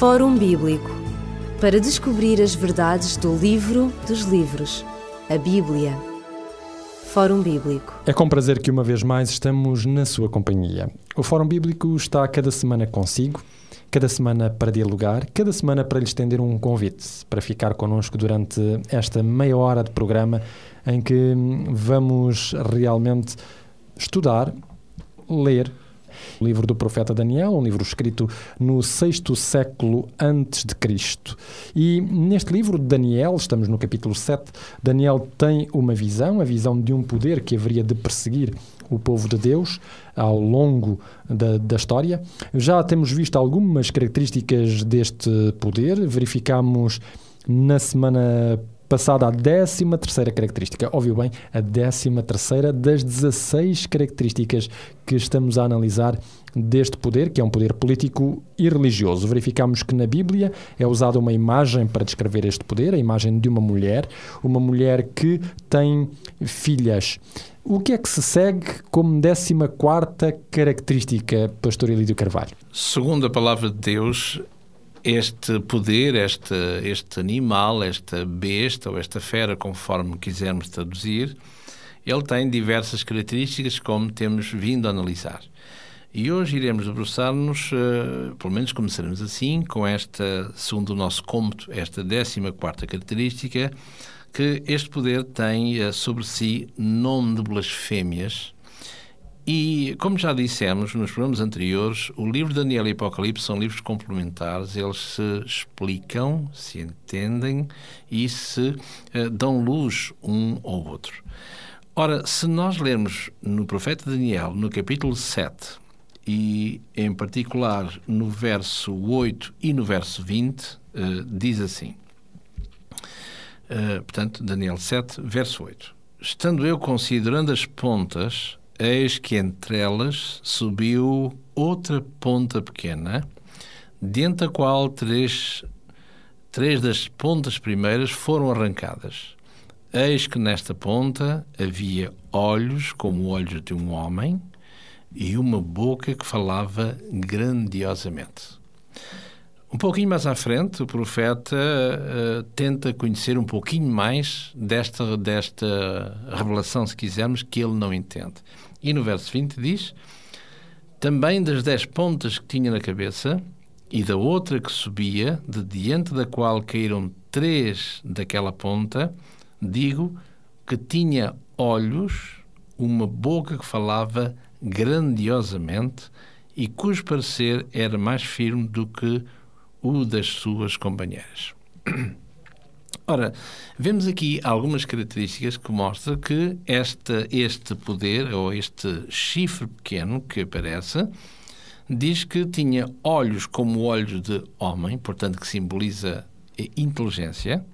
Fórum Bíblico para descobrir as verdades do livro dos livros, a Bíblia. Fórum Bíblico. É com prazer que uma vez mais estamos na sua companhia. O Fórum Bíblico está cada semana consigo, cada semana para dialogar, cada semana para lhe estender um convite para ficar connosco durante esta meia hora de programa em que vamos realmente estudar, ler o livro do profeta Daniel, um livro escrito no sexto século antes de Cristo. E neste livro de Daniel, estamos no capítulo 7, Daniel tem uma visão, a visão de um poder que haveria de perseguir o povo de Deus ao longo da, da história. Já temos visto algumas características deste poder, verificamos na semana passada a 13 terceira característica. Óbvio bem, a 13 terceira das 16 características que estamos a analisar deste poder, que é um poder político e religioso. Verificamos que na Bíblia é usada uma imagem para descrever este poder, a imagem de uma mulher, uma mulher que tem filhas. O que é que se segue como 14 quarta característica, pastor Elídio Carvalho? Segundo a palavra de Deus, este poder, este, este animal, esta besta ou esta fera, conforme quisermos traduzir, ele tem diversas características, como temos vindo a analisar. E hoje iremos debruçar-nos, uh, pelo menos começaremos assim, com esta, segundo o nosso cômputo, esta 14 característica, que este poder tem uh, sobre si nome de blasfémias, e, como já dissemos nos programas anteriores, o livro de Daniel e Apocalipse são livros complementares, eles se explicam, se entendem e se uh, dão luz um ao outro. Ora, se nós lermos no profeta Daniel, no capítulo 7, e em particular no verso 8 e no verso 20, uh, eh, diz assim: uh, portanto, Daniel 7, verso 8: Estando eu considerando as pontas eis que entre elas subiu outra ponta pequena, dentro da qual três, três das pontas primeiras foram arrancadas. Eis que nesta ponta havia olhos como olhos de um homem e uma boca que falava grandiosamente. Um pouquinho mais à frente, o profeta uh, tenta conhecer um pouquinho mais desta, desta revelação, se quisermos, que ele não entende. E no verso 20 diz: Também das dez pontas que tinha na cabeça, e da outra que subia, de diante da qual caíram três daquela ponta, digo que tinha olhos, uma boca que falava grandiosamente e cujo parecer era mais firme do que o das suas companheiras. Ora, vemos aqui algumas características que mostram que esta, este poder, ou este chifre pequeno que aparece, diz que tinha olhos como olhos de homem, portanto que simboliza inteligência,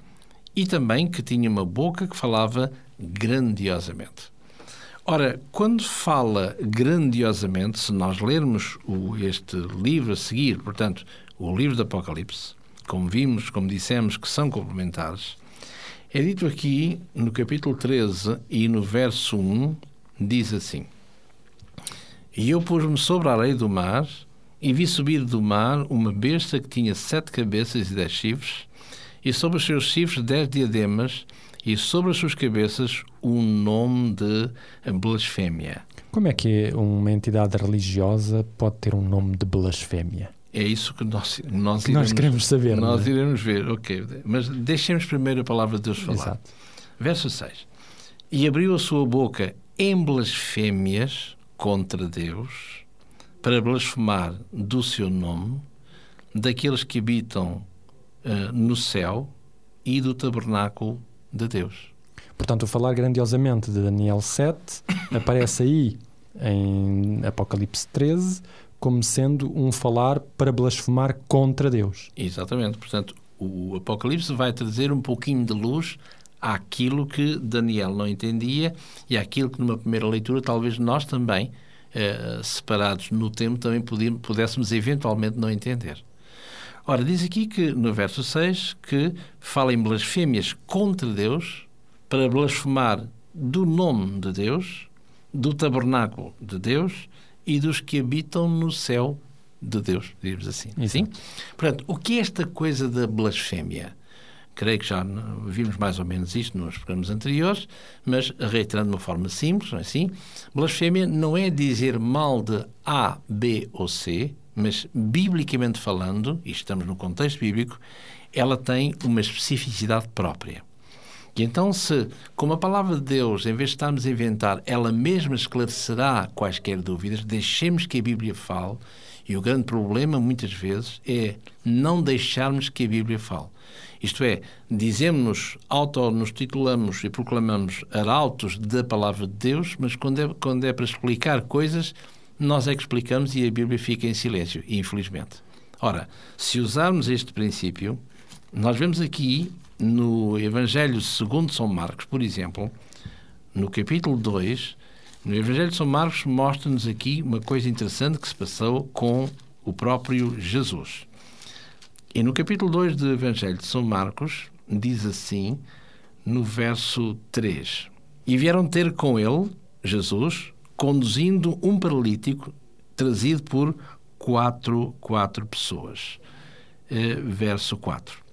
e também que tinha uma boca que falava grandiosamente. Ora, quando fala grandiosamente, se nós lermos o, este livro a seguir, portanto, o livro do Apocalipse, como vimos, como dissemos, que são complementares, é dito aqui no capítulo 13 e no verso 1, diz assim: E eu pus-me sobre a areia do mar e vi subir do mar uma besta que tinha sete cabeças e dez chifres, e sobre os seus chifres dez diademas, e sobre as suas cabeças um nome de blasfémia. Como é que uma entidade religiosa pode ter um nome de blasfémia? É isso que nós, nós, que iremos, nós queremos saber. Nós é? iremos ver, ok. Mas deixemos primeiro a palavra de Deus falar. Exato. Verso 6. E abriu a sua boca em blasfémias contra Deus, para blasfemar do seu nome, daqueles que habitam uh, no céu e do tabernáculo de Deus. Portanto, o falar grandiosamente de Daniel 7 aparece aí em Apocalipse 13 como sendo um falar para blasfemar contra Deus. Exatamente. Portanto, o Apocalipse vai trazer um pouquinho de luz àquilo que Daniel não entendia e àquilo que numa primeira leitura talvez nós também, eh, separados no tempo, também pudéssemos eventualmente não entender. Ora, diz aqui que no verso 6 que fala em blasfémias contra Deus para blasfemar do nome de Deus, do tabernáculo de Deus e dos que habitam no céu de Deus, diríamos assim. Sim? Portanto, o que é esta coisa da blasfémia? Creio que já vimos mais ou menos isto nos programas anteriores, mas reiterando de uma forma simples, não é assim? Blasfémia não é dizer mal de A, B ou C, mas biblicamente falando, e estamos no contexto bíblico, ela tem uma especificidade própria. E então, se, como a palavra de Deus, em vez de estarmos a inventar, ela mesma esclarecerá quaisquer dúvidas, deixemos que a Bíblia fale. E o grande problema, muitas vezes, é não deixarmos que a Bíblia fale. Isto é, dizemos, auto-nos titulamos e proclamamos arautos da palavra de Deus, mas quando é, quando é para explicar coisas, nós é que explicamos e a Bíblia fica em silêncio, infelizmente. Ora, se usarmos este princípio, nós vemos aqui no Evangelho segundo São Marcos, por exemplo, no capítulo 2, no Evangelho de São Marcos mostra-nos aqui uma coisa interessante que se passou com o próprio Jesus. E no capítulo 2 do Evangelho de São Marcos, diz assim, no verso 3: E vieram ter com ele, Jesus, conduzindo um paralítico trazido por quatro, quatro pessoas. Uh, verso 4.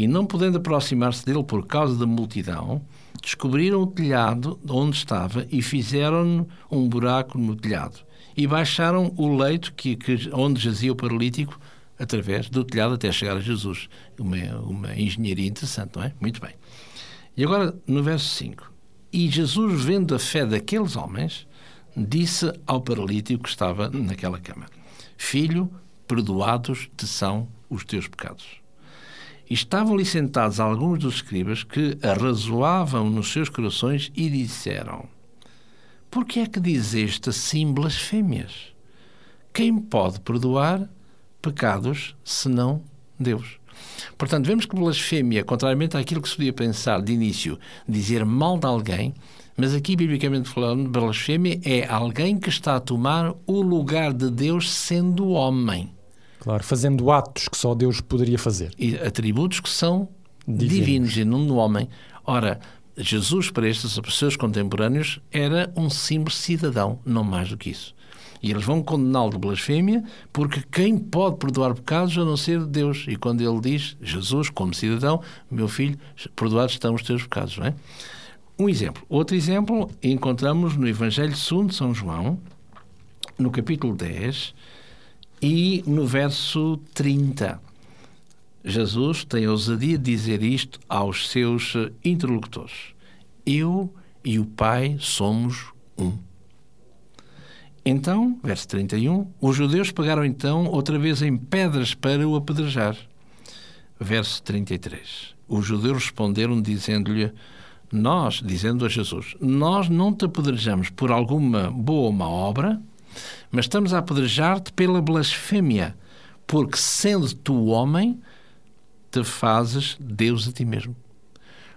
E não podendo aproximar-se dele por causa da multidão, descobriram o telhado onde estava e fizeram um buraco no telhado. E baixaram o leito que, que, onde jazia o paralítico através do telhado até chegar a Jesus. Uma, uma engenharia interessante, não é? Muito bem. E agora, no verso 5. E Jesus, vendo a fé daqueles homens, disse ao paralítico que estava naquela cama: Filho, perdoados te são os teus pecados. Estavam ali sentados alguns dos escribas que arrazoavam nos seus corações e disseram: Por que é que dizeste assim blasfémias? Quem pode perdoar pecados senão Deus? Portanto, vemos que blasfémia, contrariamente àquilo que se podia pensar de início, dizer mal de alguém, mas aqui, biblicamente falando, blasfémia é alguém que está a tomar o lugar de Deus sendo homem. Claro, fazendo atos que só Deus poderia fazer. E atributos que são divinos, divinos e não do homem. Ora, Jesus, para estes seus contemporâneos, era um simples cidadão, não mais do que isso. E eles vão condená-lo de blasfémia, porque quem pode perdoar pecados a não ser Deus? E quando ele diz, Jesus, como cidadão, meu filho, perdoados estão os teus pecados, não é? Um exemplo. Outro exemplo encontramos no Evangelho segundo São João, no capítulo 10, e no verso 30, Jesus tem a ousadia de dizer isto aos seus interlocutores: Eu e o Pai somos um. Então, verso 31, os judeus pegaram então outra vez em pedras para o apedrejar. Verso 33. Os judeus responderam dizendo-lhe: Nós, dizendo a Jesus, nós não te apedrejamos por alguma boa ou má obra, mas estamos a apedrejar-te pela blasfémia, porque sendo tu homem, te fazes Deus a ti mesmo.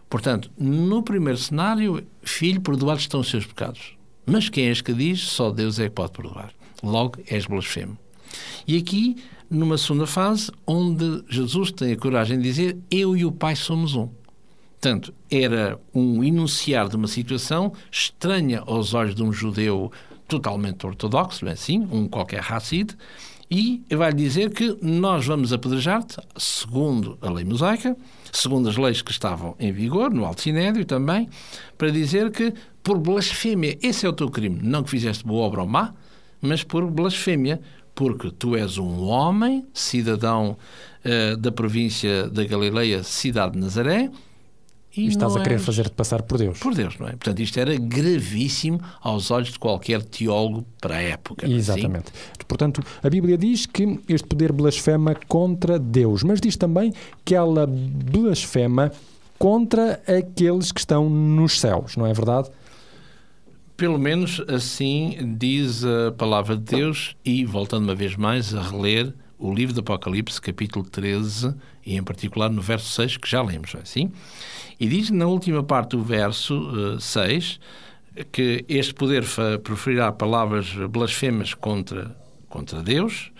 Portanto, no primeiro cenário, filho, perdoados estão os seus pecados. Mas quem és que diz, só Deus é que pode perdoar. Logo, és blasfemo. E aqui, numa segunda fase, onde Jesus tem a coragem de dizer: Eu e o Pai somos um. Portanto, era um enunciar de uma situação estranha aos olhos de um judeu totalmente ortodoxo, é assim, um qualquer Hassid, e vai dizer que nós vamos apedrejar-te, segundo a lei mosaica, segundo as leis que estavam em vigor, no Alto Sinédrio também, para dizer que por blasfémia, esse é o teu crime, não que fizeste boa obra ou má, mas por blasfémia, porque tu és um homem, cidadão uh, da província da Galileia, cidade de Nazaré, e, e estás a querer fazer-te passar por Deus. Por Deus, não é? Portanto, isto era gravíssimo aos olhos de qualquer teólogo para a época. É assim? Exatamente. Assim? Portanto, a Bíblia diz que este poder blasfema contra Deus, mas diz também que ela blasfema contra aqueles que estão nos céus, não é verdade? Pelo menos assim diz a palavra de Deus, e voltando uma vez mais a reler o livro do Apocalipse, capítulo 13, e em particular no verso 6, que já lemos, é assim? E diz na última parte do verso uh, eh, 6 que este poder proferirá palavras blasfemas contra, contra Deus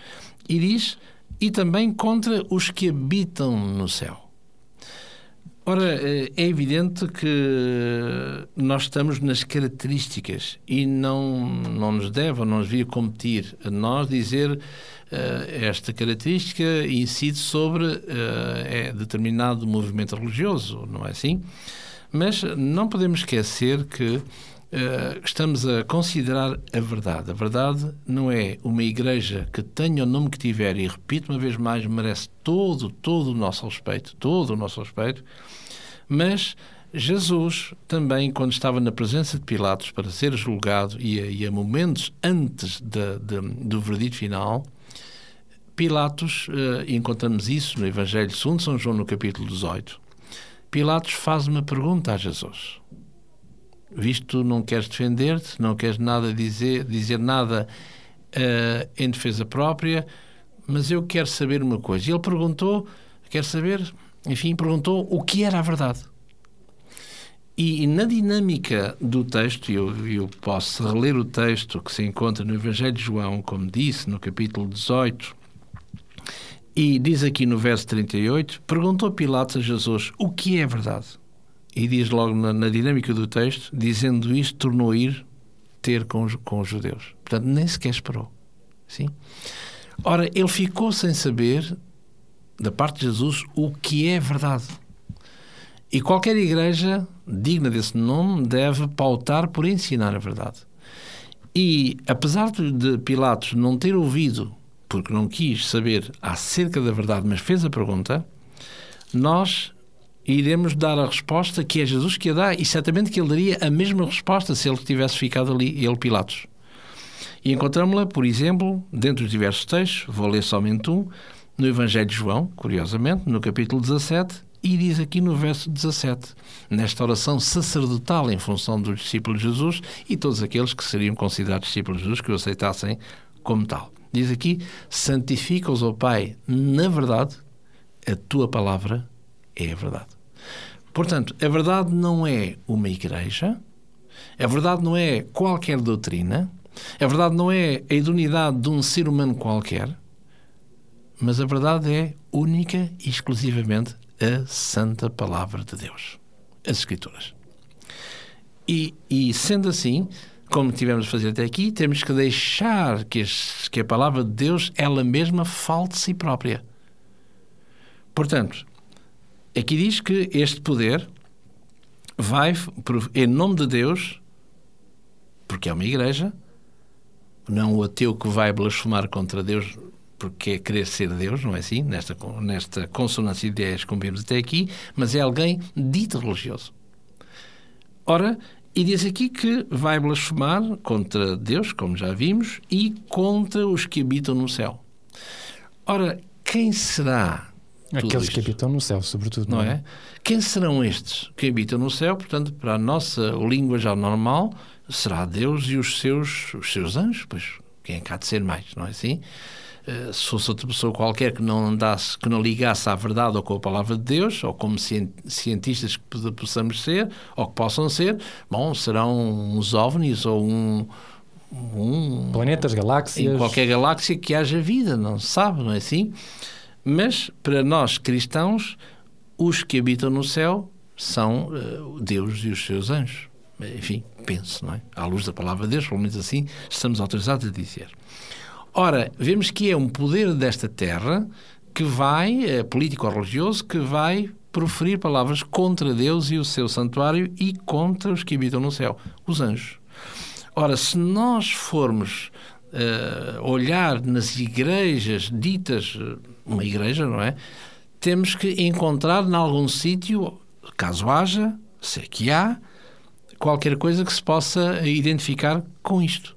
e diz e também contra os que habitam no céu. Ora, é evidente que nós estamos nas características e não, não nos deve ou não nos devia competir a nós dizer esta característica incide sobre uh, é determinado movimento religioso, não é assim? Mas não podemos esquecer que Uh, estamos a considerar a verdade. A verdade não é uma igreja que tenha o nome que tiver, e repito uma vez mais, merece todo, todo o nosso respeito, todo o nosso respeito, mas Jesus também, quando estava na presença de Pilatos para ser julgado e a, e a momentos antes de, de, do verdito final, Pilatos, uh, encontramos isso no Evangelho segundo São João, no capítulo 18, Pilatos faz uma pergunta a Jesus visto não queres defender-te, não queres nada dizer, dizer nada uh, em defesa própria, mas eu quero saber uma coisa. E ele perguntou, quer saber, enfim, perguntou o que era a verdade. E, e na dinâmica do texto, eu, eu posso reler o texto que se encontra no Evangelho de João, como disse, no capítulo 18, e diz aqui no verso 38, perguntou Pilatos a Jesus o que é verdade e diz logo na, na, dinâmica do texto, dizendo isto, tornou ir ter com com os judeus. Portanto, nem sequer esperou. Sim? Ora, ele ficou sem saber, da parte de Jesus, o que é verdade. E qualquer igreja digna desse nome deve pautar por ensinar a verdade. E, apesar de Pilatos não ter ouvido, porque não quis saber acerca da verdade, mas fez a pergunta, nós iremos dar a resposta que é Jesus que a dá e certamente que ele daria a mesma resposta se ele tivesse ficado ali, ele Pilatos. E encontramos-la, por exemplo, dentro dos diversos textos, vou ler somente um, no Evangelho de João, curiosamente, no capítulo 17, e diz aqui no verso 17, nesta oração sacerdotal em função dos discípulos de Jesus e todos aqueles que seriam considerados discípulos de Jesus, que o aceitassem como tal. Diz aqui: santifica-os, ó Pai, na verdade, a tua palavra é a verdade. Portanto, a verdade não é uma igreja, a verdade não é qualquer doutrina, a verdade não é a idoneidade de um ser humano qualquer, mas a verdade é única e exclusivamente a santa palavra de Deus, as Escrituras. E, e sendo assim, como tivemos a fazer até aqui, temos que deixar que, as, que a palavra de Deus, ela mesma, fale de si própria. Portanto, Aqui diz que este poder vai, em nome de Deus, porque é uma igreja, não o ateu que vai blasfemar contra Deus porque é querer ser Deus, não é assim? Nesta, nesta consonância de ideias como vimos até aqui, mas é alguém dito religioso. Ora, e diz aqui que vai blasfemar contra Deus, como já vimos, e contra os que habitam no céu. Ora, quem será Aqueles que habitam no céu, sobretudo. Não, não é? é? Quem serão estes que habitam no céu? Portanto, para a nossa língua já normal, será Deus e os seus, os seus anjos, pois quem é que há de ser mais, não é assim? Uh, se fosse outra pessoa qualquer que não andasse, que não ligasse à verdade ou com a palavra de Deus, ou como cientistas que possamos ser, ou que possam ser, bom, serão uns ovnis ou um, um planetas, galáxias. Em qualquer galáxia que haja vida, não se sabe, não é assim? Mas, para nós cristãos, os que habitam no céu são uh, Deus e os seus anjos. Enfim, penso, não é? À luz da palavra de Deus, pelo menos assim estamos autorizados a dizer. Ora, vemos que é um poder desta terra que vai, é político-religioso, que vai proferir palavras contra Deus e o seu santuário e contra os que habitam no céu, os anjos. Ora, se nós formos uh, olhar nas igrejas ditas uma igreja, não é? Temos que encontrar em algum sítio, caso haja, se é que há, qualquer coisa que se possa identificar com isto.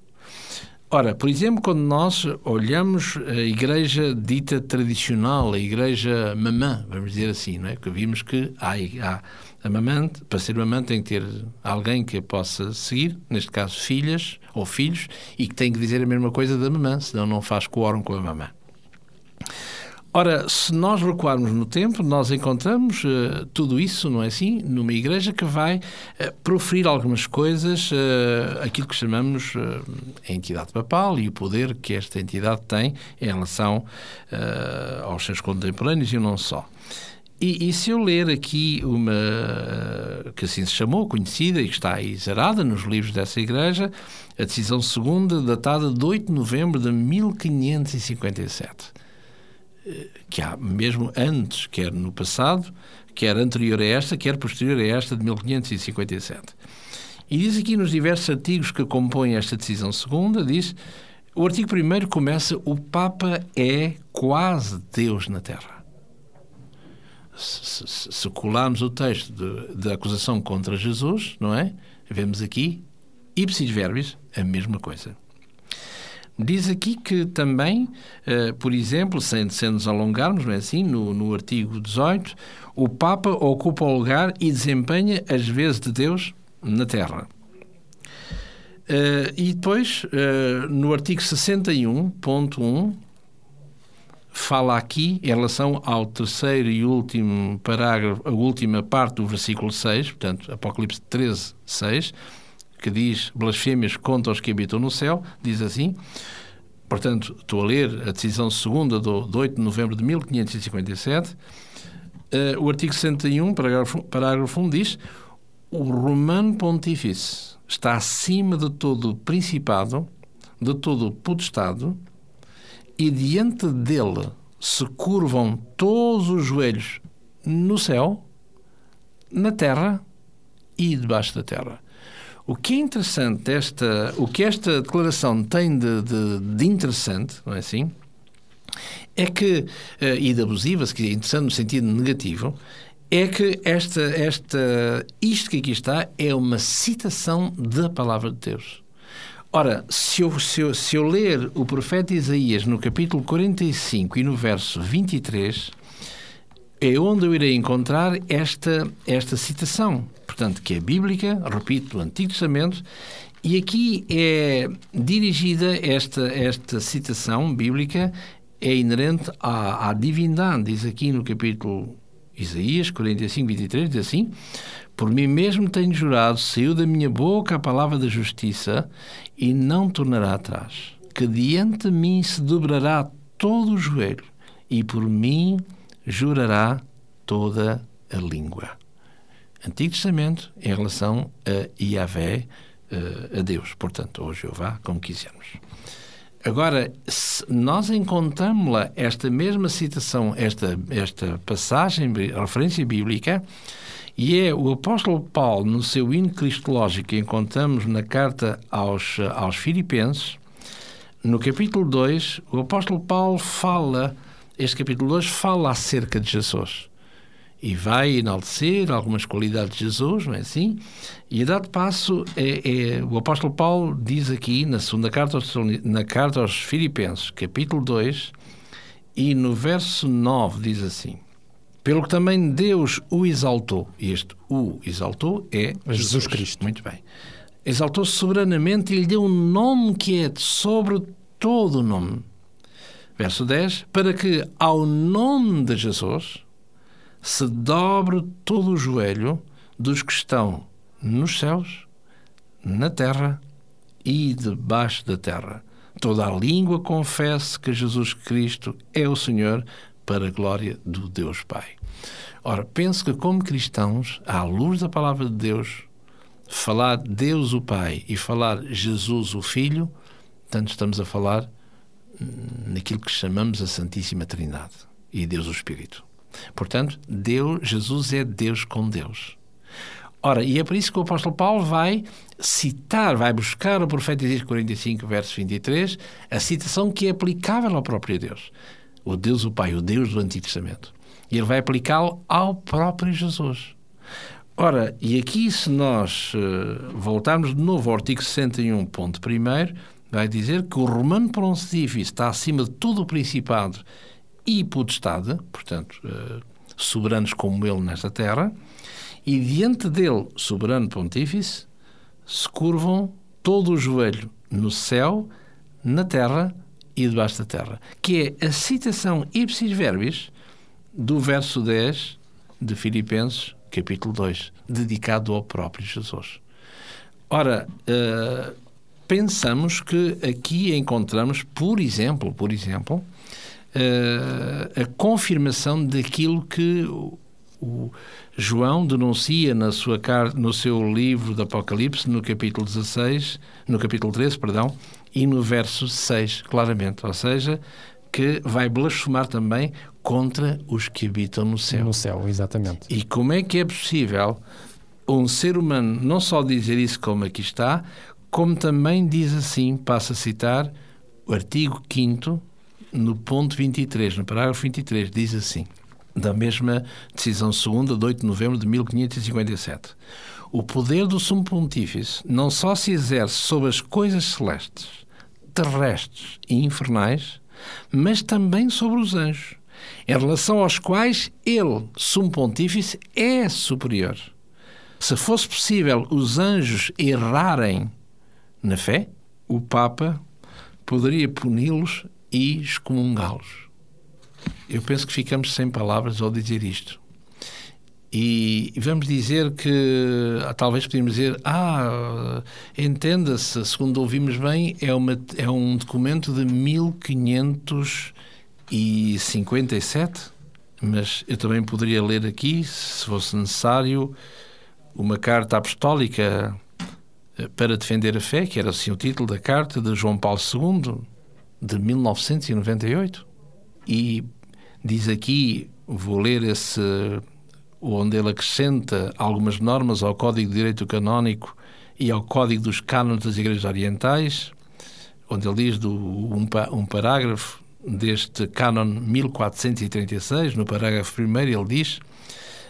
Ora, por exemplo, quando nós olhamos a igreja dita tradicional, a igreja mamã, vamos dizer assim, não é? Que vimos que há, há a mamã, para ser mamã tem que ter alguém que a possa seguir, neste caso filhas ou filhos, e que tem que dizer a mesma coisa da mamã, senão não faz quórum com a mamã. Ora, se nós recuarmos no tempo, nós encontramos uh, tudo isso, não é assim? Numa igreja que vai uh, proferir algumas coisas, uh, aquilo que chamamos a entidade papal e o poder que esta entidade tem em relação aos seus contemporâneos e não só. E, e, se eu ler aqui uma que assim se chamou, conhecida e que está aí zerada nos livros dessa igreja, a decisão segunda, datada de 8 de novembro de 1557, eh, que há mesmo antes, quer no passado, quer anterior a esta, quer posterior a esta de 1557. E diz aqui nos diversos artigos que compõem esta decisão segunda, diz, o artigo primeiro começa, o Papa é quase Deus na Terra se, se colarmos o texto da acusação contra Jesus, não é? Vemos aqui, ipsis verbis, a mesma coisa. Diz aqui que também, uh, por exemplo, sem, sem nos alongarmos, não é assim, no, no artigo 18, o Papa ocupa o lugar e desempenha as vezes de Deus na Terra. Uh, e depois, uh, no artigo 61.1, fala aqui em relação ao terceiro e último parágrafo, a última parte do versículo 6, portanto, Apocalipse 13, 6, que diz blasfêmias contra os que habitam no céu, diz assim, portanto, estou a ler a decisão segunda do, de 8 de novembro de 1557, uh, eh, o artigo 61, parágrafo, parágrafo 1, diz o romano pontífice está acima de todo principado, de todo potestado, e diante dele se curvam todos os joelhos no céu, na terra e debaixo da terra. O que é interessante, esta, o que esta declaração tem de, de, de interessante, não é assim? É que, eh, e de abusiva, se quiser, interessante no sentido negativo, é que esta, esta, isto que aqui está é uma citação da palavra de Deus. Ora, se eu, se, eu, se eu ler o profeta Isaías no capítulo 45 e no verso 23, é onde eu irei encontrar esta, esta citação, portanto, que é bíblica, repito, do Antigo Testamento, e aqui é dirigida esta, esta citação bíblica, é inerente à, à divindade, diz aqui no capítulo Isaías 45, 23, diz assim: Por mim mesmo tenho jurado, saiu da minha boca a palavra da justiça e não tornará atrás. Que diante de mim se dobrará todo o joelho e por mim jurará toda a língua. Antigo Testamento em relação a Yahvé, eh, a Deus, portanto, ou Jeová, como quisermos. Agora, nós encontramos esta mesma citação, esta, esta passagem, referência bíblica, e é o apóstolo Paulo, no seu hino cristológico, que encontramos na carta aos, aos Filipenses, no capítulo 2, o apóstolo Paulo fala, este capítulo 2 fala acerca de Jesus e vai enaltecer algumas qualidades de Jesus, não é assim? E a dado passo, é, é, o apóstolo Paulo diz aqui, na segunda carta aos, na carta aos Filipenses, capítulo 2, e no verso 9 diz assim, pelo que também Deus o exaltou, e este o exaltou é Jesus, Jesus Cristo. Muito bem. Exaltou soberanamente e lhe deu um nome que é sobre todo o nome. Verso 10, para que ao nome de Jesus se dobre todo o joelho dos que estão nos céus, na terra e debaixo da terra. Toda a língua confesse que Jesus Cristo é o Senhor para a glória do Deus Pai. Ora, penso que como cristãos, à luz da palavra de Deus, falar Deus o Pai e falar Jesus o Filho, tanto estamos a falar naquilo que chamamos a Santíssima Trindade e Deus o Espírito. Portanto, Deus, Jesus é Deus com Deus. Ora, e é por isso que o apóstolo Paulo vai citar, vai buscar o profeta Isaías 45, verso 23, a citação que é aplicável ao próprio Deus. O Deus o Pai, o Deus do Antigo Testamento. E ele vai aplicá-lo ao próprio Jesus. Ora, e aqui se nós uh, voltarmos de novo ao artigo 61, ponto primeiro, vai dizer que o romano pontífice está acima de todo o principado e potestade, portanto, uh, soberanos como ele nesta terra, e diante dele, soberano pontífice, se curvam todo o joelho no céu, na terra e debaixo da terra, que é a citação ipsis verbis do verso 10 de Filipenses, capítulo 2, dedicado ao próprio Jesus. Ora, uh, pensamos que aqui encontramos, por exemplo, por exemplo, uh, a confirmação daquilo que o João denuncia na sua no seu livro do Apocalipse, no capítulo 16, no capítulo 13, perdão, e no verso 6, claramente, ou seja, que vai blasfemar também contra os que habitam no céu. No céu, exatamente. E como é que é possível um ser humano não só dizer isso como aqui está, como também diz assim, passa a citar o artigo 5 no ponto 23, no parágrafo 23, diz assim: da mesma decisão segunda de 8 de novembro de 1557. O poder do Sumo Pontífice não só se exerce sobre as coisas celestes, terrestres e infernais, mas também sobre os anjos, em relação aos quais ele, Sumo Pontífice, é superior. Se fosse possível os anjos errarem na fé, o Papa poderia puni-los e excomungá-los. Eu penso que ficamos sem palavras ao dizer isto. E vamos dizer que, ah, talvez podíamos dizer, ah, entenda-se, segundo ouvimos bem, é, uma, é um documento de 1557, mas eu também poderia ler aqui, se fosse necessário, uma carta apostólica para defender a fé, que era assim o título da carta de João Paulo II, de 1998. E diz aqui, vou ler esse, onde ele acrescenta algumas normas ao Código de Direito Canónico e ao Código dos Cânones das Igrejas Orientais, onde ele diz do, um, um parágrafo deste cânon 1436, no parágrafo 1 ele diz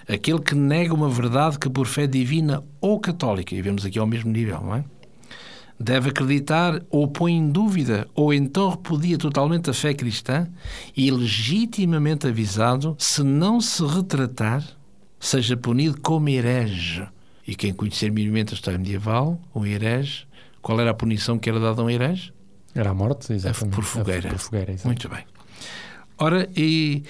aquele que nega uma verdade que por fé divina ou católica, e vemos aqui ao mesmo nível, não é? deve acreditar ou põe em dúvida ou então repudia totalmente a fé cristã e legitimamente avisado, se não se retratar, seja punido como herege. E quem conhecer minimamente a história medieval, o herege, qual era a punição que era dada a um herege? Era a morte, exatamente. Por fogueira. Por fogueira Muito bem. Ora, e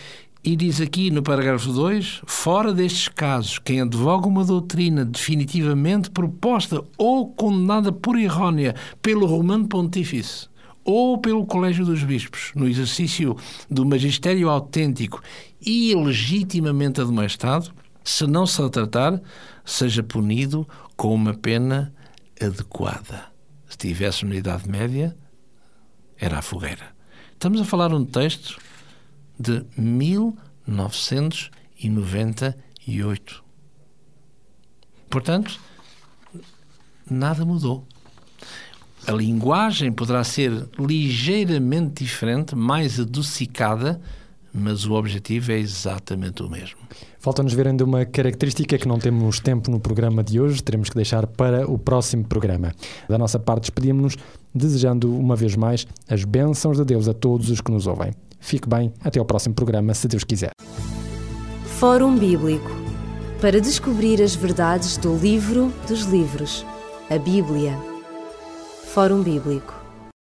e diz aqui no parágrafo 2: fora destes casos, quem advoga uma doutrina definitivamente proposta ou condenada por errónea pelo Romano Pontífice ou pelo Colégio dos Bispos, no exercício do magistério autêntico e legitimamente admoestado, se não se tratar, seja punido com uma pena adequada. Se estivesse na Idade Média, era a fogueira. Estamos a falar um texto de 1998. Portanto, nada mudou. A linguagem poderá ser ligeiramente diferente, mais adocicada, mas o objetivo é exatamente o mesmo. Falta-nos ver ainda uma característica que não temos tempo no programa de hoje, teremos que deixar para o próximo programa. Da nossa parte, despedimos-nos desejando uma vez mais as bênçãos de Deus a todos os que nos ouvem. Fique bem, até ao próximo programa, se Deus quiser. Fórum Bíblico para descobrir as verdades do livro dos livros, a Bíblia. Fórum Bíblico